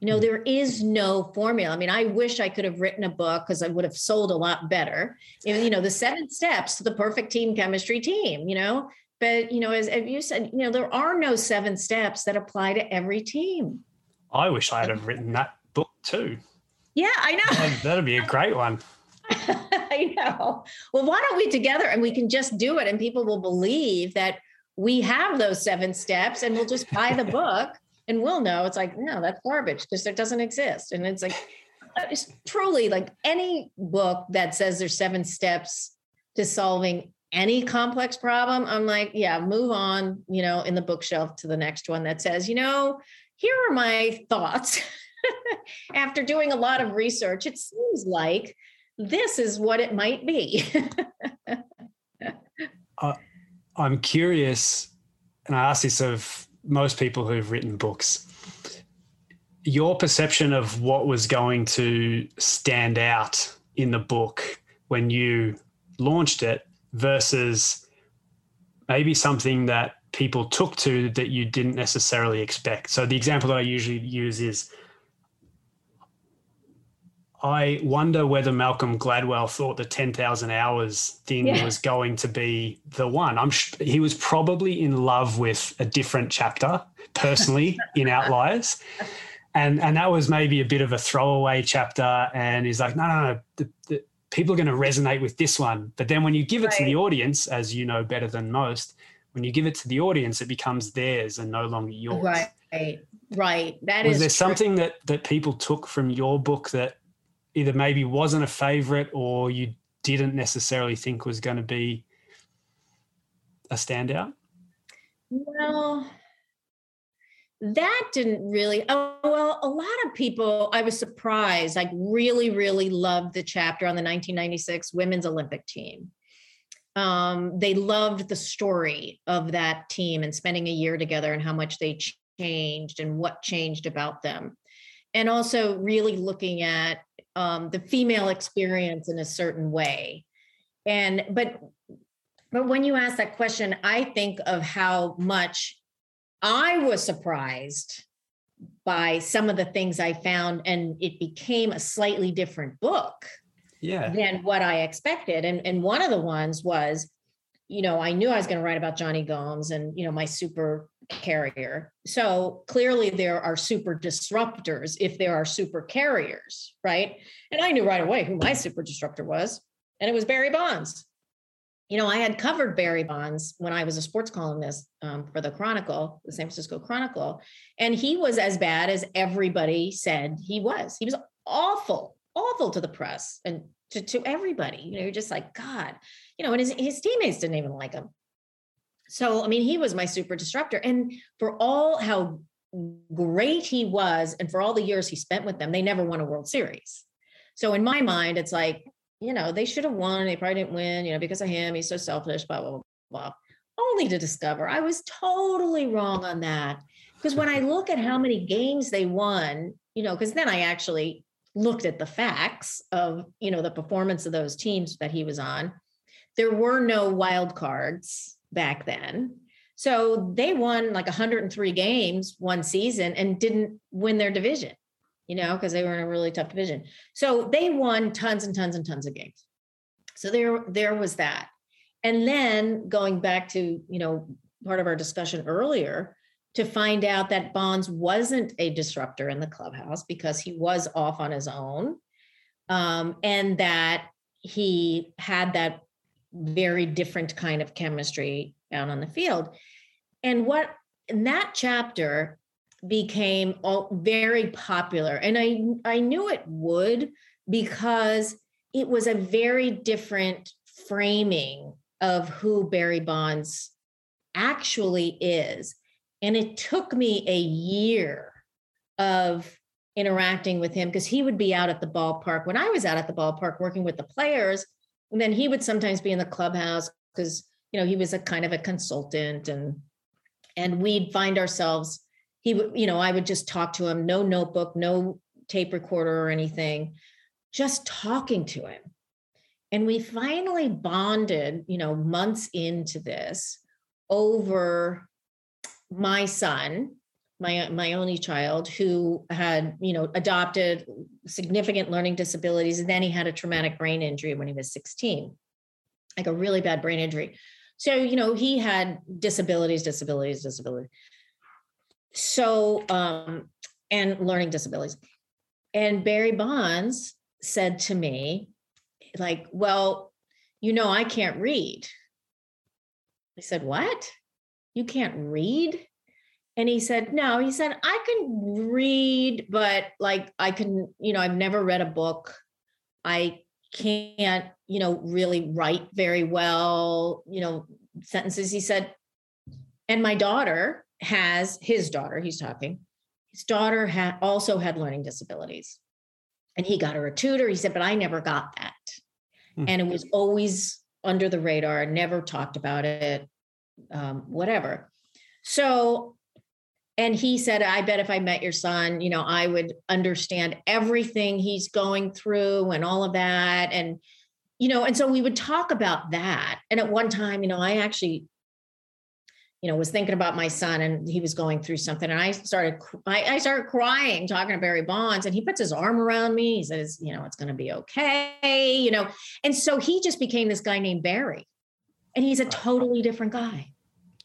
you know, there is no formula. I mean, I wish I could have written a book because I would have sold a lot better. You know, the seven steps to the perfect team chemistry team, you know. But, you know, as, as you said, you know, there are no seven steps that apply to every team.
I wish I had have written that book too.
Yeah, I know.
That'd, that'd be a great one.
I know. Well, why don't we together and we can just do it and people will believe that we have those seven steps and we'll just buy the book and we'll know it's like no that's garbage because it doesn't exist and it's like it's truly like any book that says there's seven steps to solving any complex problem i'm like yeah move on you know in the bookshelf to the next one that says you know here are my thoughts. After doing a lot of research it seems like this is what it might be.
Uh, i'm curious and i ask this of most people who've written books, your perception of what was going to stand out in the book when you launched it versus maybe something that people took to that you didn't necessarily expect. So the example that I usually use is I wonder whether Malcolm Gladwell thought the 10,000 hours thing yeah. was going to be the one. I'm sh- he was probably in love with a different chapter personally in Outliers. And and that was maybe a bit of a throwaway chapter and he's like no no no the, the, people are going to resonate with this one. But then when you give it right. to the audience as you know better than most, when you give it to the audience it becomes theirs and no longer yours.
Right. Right. That
was
is
there true. something that that people took from your book that either maybe wasn't a favorite or you didn't necessarily think was going to be a standout?
Well, that didn't really. Oh, well, a lot of people, I was surprised, like, really, really loved the chapter on the 1996 women's Olympic team. Um, they loved the story of that team and spending a year together and how much they changed and what changed about them. And also, really looking at um, the female experience in a certain way and but but when you ask that question i think of how much i was surprised by some of the things i found and it became a slightly different book
yeah.
than what i expected and and one of the ones was you know i knew i was going to write about Jonny gomes and you know my super carrier. So clearly there are super disruptors if there are super carriers, right? And I knew right away who my super disruptor was, and it was Barry Bonds. You know, I had covered Barry Bonds when I was a sports columnist um, for the Chronicle, the San Francisco Chronicle, and he was as bad as everybody said he was. He was awful, awful to the press and to, to everybody. You know, you're just like, God, you know, and his, his teammates didn't even like him so i mean he was my super disruptor and for all how great he was and for all the years he spent with them they never won a world series so in my mind it's like you know they should have won they probably didn't win you know because of him he's so selfish blah blah blah, blah. only to discover i was totally wrong on that because when i look at how many games they won you know because then i actually looked at the facts of you know the performance of those teams that he was on there were no wild cards back then so they won like 103 games one season and didn't win their division you know because they were in a really tough division. So they won tons and tons and tons of games. So there there was that. And then going back to you know part of our discussion earlier to find out that Bonds wasn't a disruptor in the clubhouse because he was off on his own, um, and that he had that very different kind of chemistry out on the field. And what in that chapter became all very popular, and I I knew it would because it was a very different framing of who Barry Bonds actually is and it took me a year of interacting with him because he would be out at the ballpark when I was out at the ballpark working with the players. And then he would sometimes be in the clubhouse because, you know, he was a kind of a consultant and and we'd find ourselves, he would, you know, I would just talk to him, no notebook, no tape recorder or anything, just talking to him. And we finally bonded, you know, months into this over my son my my only child who had you know adopted significant learning disabilities and then he had a traumatic brain injury when he was 16 like a really bad brain injury so you know he had disabilities disabilities disabilities so um and learning disabilities and barry bonds said to me like well you know i can't read i said what you can't read? And he said, No, he said, I can read, but like I can, you know, I've never read a book. I can't, you know, really write very well, you know, sentences. He said, and my daughter has his daughter, he's talking, his daughter had also had learning disabilities. And he got her a tutor. He said, but I never got that. Hmm. And it was always under the radar, never talked about it um, whatever. So, and he said, I bet if I met your son, you know, I would understand everything he's going through and all of that. And, you know, and so we would talk about that. And at one time, you know, I actually, you know, was thinking about my son and he was going through something. And I started, I, I started crying, talking to Barry Bonds, and he puts his arm around me. He says, you know, it's going to be okay, you know. And so he just became this guy named Barry. And he's a totally different guy.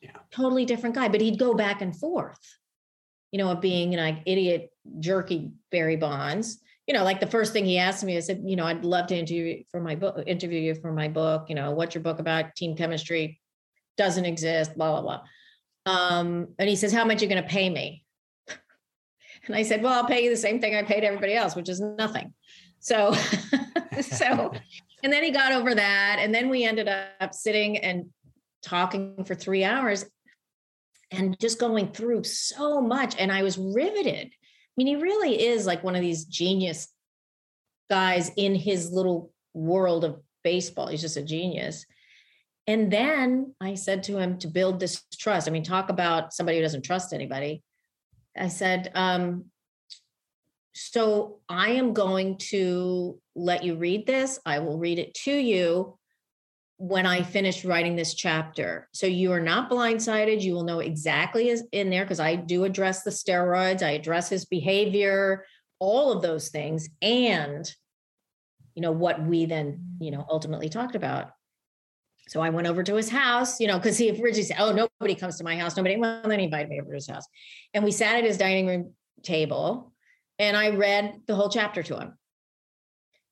Yeah. Totally different guy. But he'd go back and forth you know of being like idiot jerky barry bonds. You know like the first thing he asked me i said you know i'd love to interview for my book interview you for my book. You know what's your book about? Team chemistry doesn't exist blah blah blah um, and he says how much are you going to pay me and i said well i'll pay you the same thing i paid everybody else which is nothing so so and then he got over that. And then we ended up sitting and talking for three hours and just going through so much. And I was riveted. I mean, he really is like one of these genius guys in his little world of baseball. He's just a genius. And then I said to him to build this trust. I mean, talk about somebody who doesn't trust anybody. I said, um, so I am going to let you read this. I will read it to you when I finish writing this chapter. So you are not blindsided. You will know exactly is in there because I do address the steroids, I address his behavior, all of those things, and you know what we then you know ultimately talked about. So I went over to his house, you know, because he originally said, "Oh, nobody comes to my house. Nobody." Well, then he invited me over to his house, and we sat at his dining room table and I read the whole chapter to him.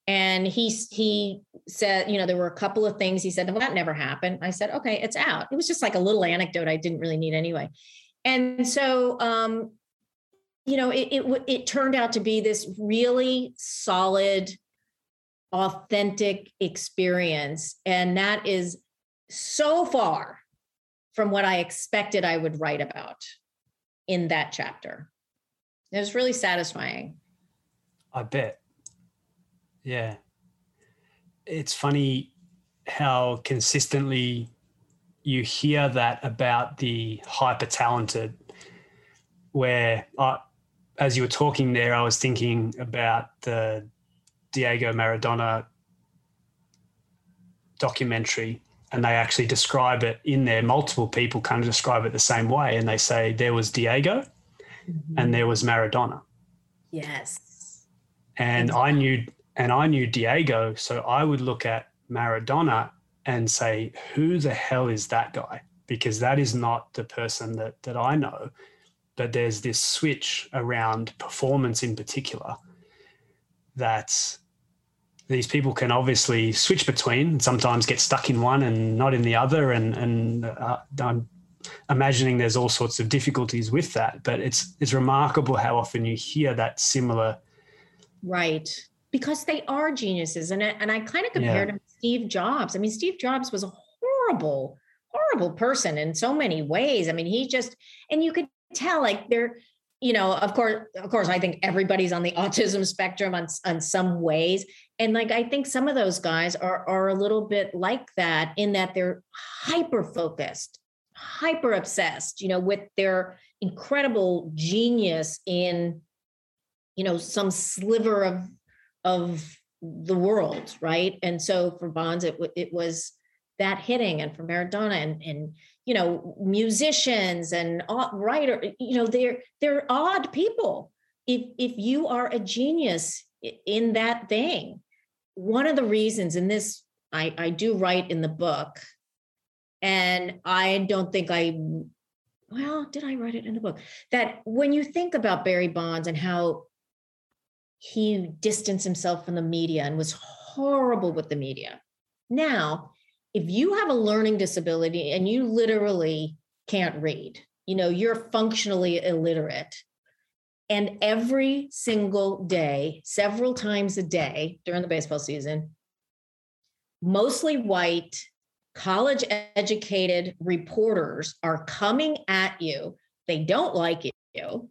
And he he said, you know, there were a couple of things he said, well, that never happened. I said, okay, it's out. It was just like a little anecdote I didn't really need anyway. And so, um, you know, it, it it turned out to be this really solid, authentic experience, and that is so far from what I expected I would write about in that chapter. It was really satisfying.
I bet. Yeah. It's funny how consistently you hear that about the hyper talented, where I, as you were talking there, I was thinking about the Diego Maradona documentary, and they actually describe it in there. Multiple people kind of describe it the same way, and they say there was Diego mm-hmm. and there was Maradona.
Yes.
And exactly. I knew and I knew Diego, so I would look at Maradona and say, who the hell is that guy? Because that is not the person that that I know. But there's this switch around performance in particular that these people can obviously switch between and sometimes get stuck in one and not in the other and and uh, i'm imagining there's all sorts of difficulties with that. But it's it's remarkable how often you hear that similar
right. Because they are geniuses and, and i kind of compared yeah. him to steve jobs. I mean steve jobs was a horrible horrible person in so many ways. I mean he just and you could tell like they're you know of course of course i think everybody's on the autism spectrum on, on some ways. And like i think some of those guys are are a little bit like that in that they're hyper focused hyper obsessed you know with their incredible genius in you know some sliver of of the world right? And so for bonds it, it was that hitting and for maradona and and you know musicians and writer you know they're they're odd people. If if you are a genius in that thing one of the reasons in this i i do write in the book and i don't think i well did i write it in the book? That when you think about barry bonds and how he distanced himself from the media and was horrible with the media. Now if you have a learning disability and you literally can't read, you know, you're functionally illiterate. And every single day, several times a day during the baseball season, mostly white, college educated reporters are coming at you. They don't like you.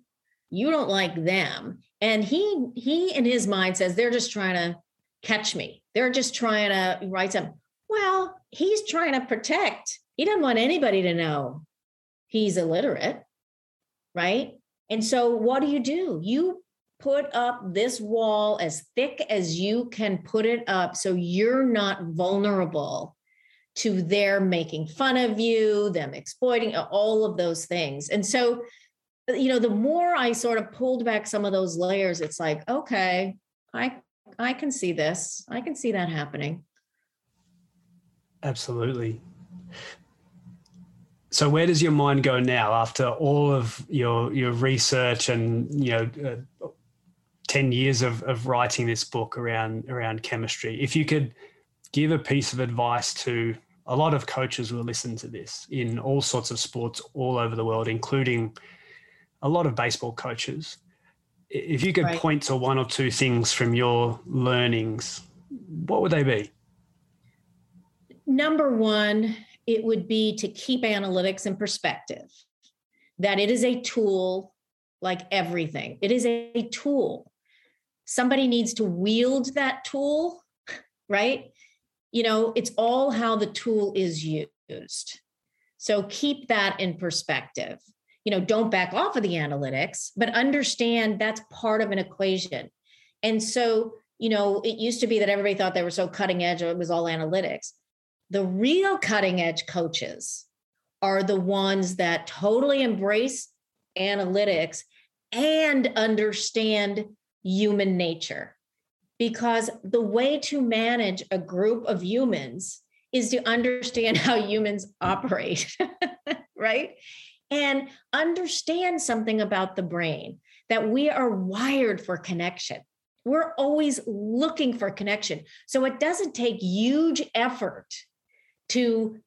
You don't like them. And he he in his mind says they're just trying to catch me. They're just trying to write something. Well, he's trying to protect. He doesn't want anybody to know he's illiterate, right? And so what do you do? You put up this wall as thick as you can put it up so you're not vulnerable to their making fun of you, them exploiting all of those things. And so, you know, the more I sort of pulled back some of those layers, it's like, okay, I I can see this. I can see that happening.
Absolutely. So where does your mind go now after all of your your research and you know uh, 10 years of, of writing this book around around chemistry if you could give a piece of advice to a lot of coaches will listen to this in all sorts of sports all over the world including a lot of baseball coaches if you could right. point to one or two things from your learnings what would they be
Number one, it would be to keep analytics in perspective, that it is a tool like everything. It is a tool. Somebody needs to wield that tool, right? You know, it's all how the tool is used. So keep that in perspective. You know, don't back off of the analytics, but understand that's part of an equation. And so, you know, it used to be that everybody thought they were so cutting edge, it was all analytics the real cutting edge coaches are the ones that totally embrace analytics and understand human nature. Because the way to manage a group of humans is to understand how humans operate, right? And understand something about the brain that we are wired for connection. We're always looking for connection. So it doesn't take huge effort to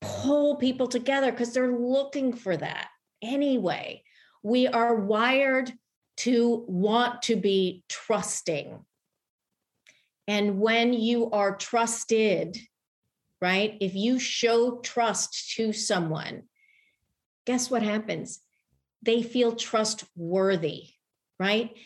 pull people together because they're looking for that anyway. We are wired to want to be trusting. And when you are trusted, right? If you show trust to someone, guess what happens? They feel trustworthy, right?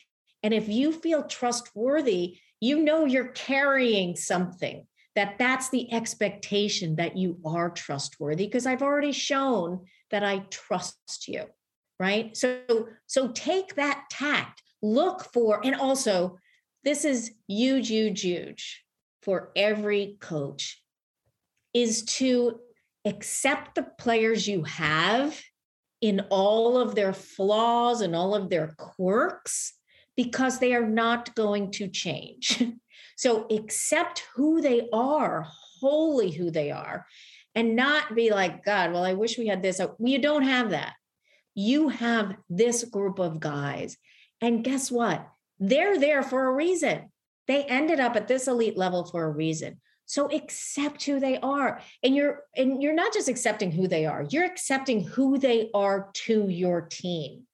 And if you feel trustworthy, you know you're carrying something that that's the expectation that you are trustworthy because I've already shown that I trust you. right? So, so take that tact, look for, and also this is huge, huge, huge for every coach is to accept the players you have in all of their flaws and all of their quirks because they are not going to change. so accept who they are, wholly who they are, and not be like, God, well, I wish we had this. You don't have that. You have this group of guys. And guess what? They're there for a reason. They ended up at this elite level for a reason. So accept who they are. And you're and you're not just accepting who they are, you're accepting who they are to your team.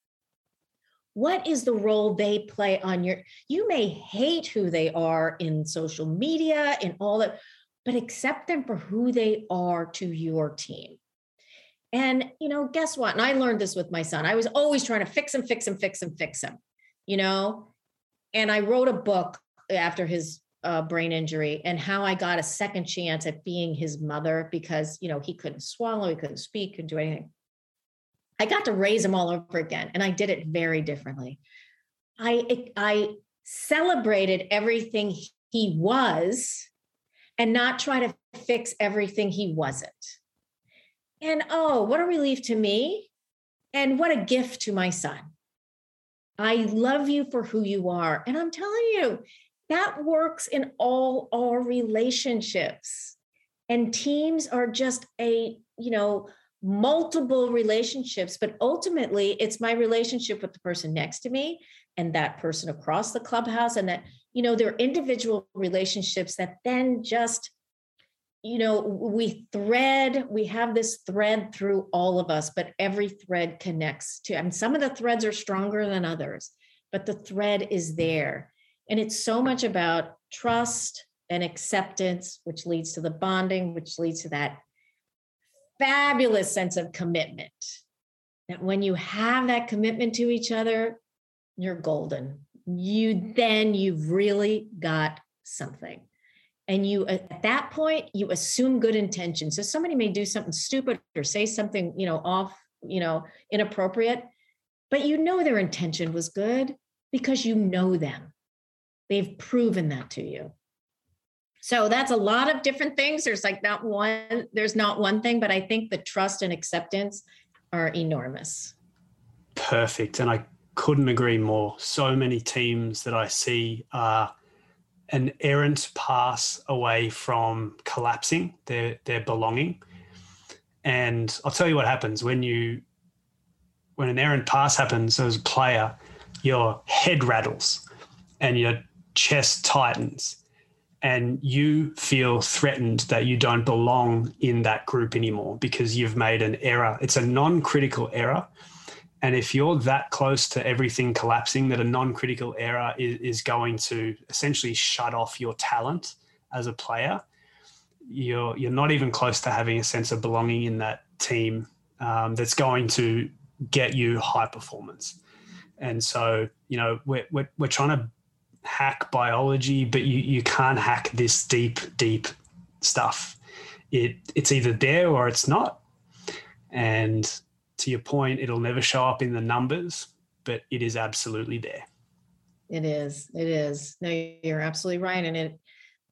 What is the role they play on your you may hate who they are in social media and all that, but accept them for who they are to your team. And you know, guess what? And I learned this with my son. I was always trying to fix him, fix him, fix him, fix him. You know, and I wrote a book after his uh, brain injury and how I got a second chance at being his mother because, you know, he couldn't swallow, he couldn't speak, couldn't do anything. I got to raise him all over again and I did it very differently. I, I celebrated everything he was and not try to fix everything he wasn't. And oh, what a relief to me and what a gift to my son. I love you for who you are. And I'm telling you, that works in all our relationships. And teams are just a, you know, multiple relationships, but ultimately it's my relationship with the person next to me and that person across the clubhouse and that, you know, they're individual relationships that then just you know we thread we have this thread through all of us but every thread connects to I mean some of the threads are stronger than others but the thread is there. And it's so much about trust and acceptance, which leads to the bonding, which leads to that fabulous sense of commitment. That when you have that commitment to each other, you're golden. You then you've really got something. And you at that point, you assume good intention. So somebody may do something stupid or say something, you know, off, you know, inappropriate, but you know their intention was good because you know them They've proven that to you. So that's a lot of different things. There's like not one, there's not one thing, but I think the trust and acceptance are enormous.
Perfect. And I couldn't agree more. So many teams that I see are an errant pass away from collapsing their their belonging. And I'll tell you what happens when you when an errant pass happens as a player, your head rattles and your chest tightens and you feel threatened that you don't belong in that group anymore because you've made an error. It's a non critical error. And if you're that close to everything collapsing, that a non critical error is, is, going to essentially shut off your talent as a player, you're, you're not even close to having a sense of belonging in that team um, that's going to get you high performance. And so, you know, we're, we're, we're trying to hack biology, but you, you can't hack this deep, deep stuff. It it's either there or it's not. And to your point, it'll never show up in the numbers, but it is absolutely there.
It is. It is. No, you're absolutely right. And it,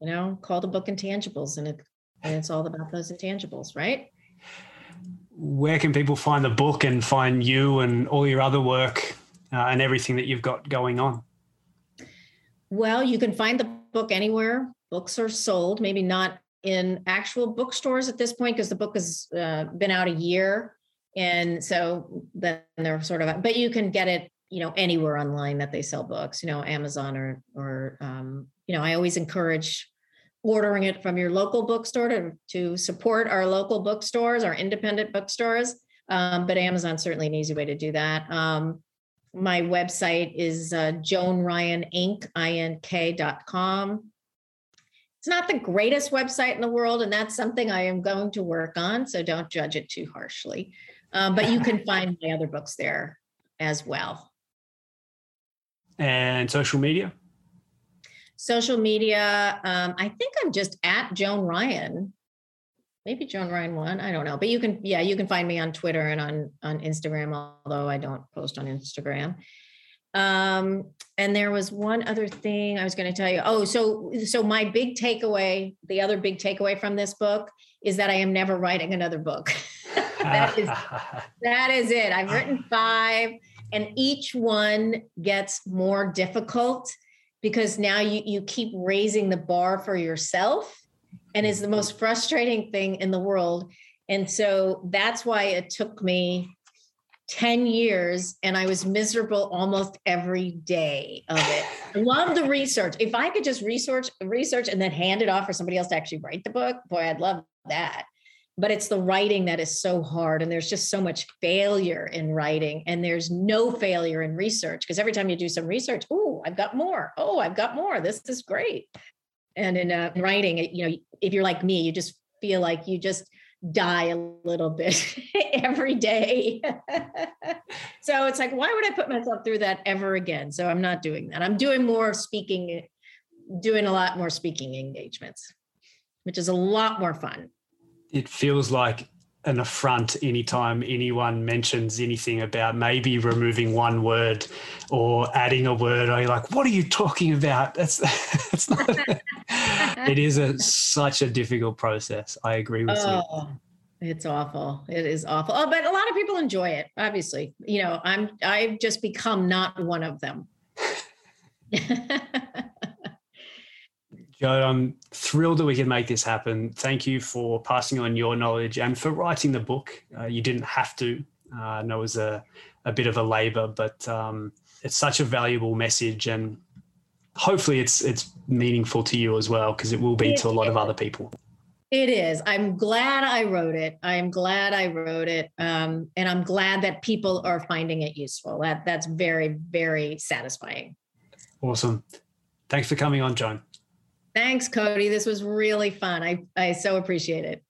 you know, call the book intangibles and it and it's all about those intangibles, right?
Where can people find the book and find you and all your other work uh, and everything that you've got going on?
Well, you can find the book anywhere books are sold, maybe not in actual bookstores at this point because the book has uh, been out a year. And so then they're sort of, but you can get it, you know, anywhere online that they sell books, you know, Amazon or, or, um, you know, I always encourage ordering it from your local bookstore to, to support our local bookstores, our independent bookstores. Um, but Amazon certainly an easy way to do that. Um, my website is uh, Joan Ryan Inc. Ink.com. It's not the greatest website in the world, and that's something I am going to work on. So don't judge it too harshly. Um, but you can find my other books there as well.
And social media?
Social media, um, I think I'm just at Joan Ryan maybe Joan Ryan one. I don't know, but you can, yeah, you can find me on Twitter and on on Instagram, although I don't post on Instagram. Um, and there was one other thing I was going to tell you. Oh, so so my big takeaway, the other big takeaway from this book is that I am never writing another book. that is that is it. I've written five, and each one gets more difficult because now you you keep raising the bar for yourself and is mm. the most frustrating thing in the world. And so that's why it took me 10 years and I was miserable almost every day of it. I love the research. If I could just research, research and then hand it off for somebody else to actually write the book, boy, I'd love that. But it's the writing that is so hard. And there's just so much failure in writing. And there's no failure in research because every time you do some research, oh, I've got more. Oh, I've got more. This is great. And in uh, writing, you know, if you're like me, you just feel like you just die a little bit every day. so it's like, why would I put myself through that ever again? So I'm not doing that. I'm doing more speaking, doing a lot more speaking engagements, which is a lot more fun.
It feels like an affront anytime anyone mentions anything about maybe removing one word or adding a word. Are you like what are you talking about? That's that's not it is a such a difficult process. I agree with oh,
you it's awful. It is awful. Oh but a lot of people enjoy it obviously. You know i'm i've just become not one of them.
Joe, I'm thrilled that we can make this happen. Thank you for passing on your knowledge and for writing the book. Uh, you didn't have to. Uh, I know it was a, a bit of a labor, but um, it's such a valuable message, and hopefully, it's it's meaningful to you as well because it will be to a lot of other people.
It is. I'm glad I wrote it. I'm glad I wrote it, um, and I'm glad that people are finding it useful. That that's very very satisfying.
Awesome. Thanks for coming on, Joan.
Thanks, Cody. This was really fun. I, I so appreciate it.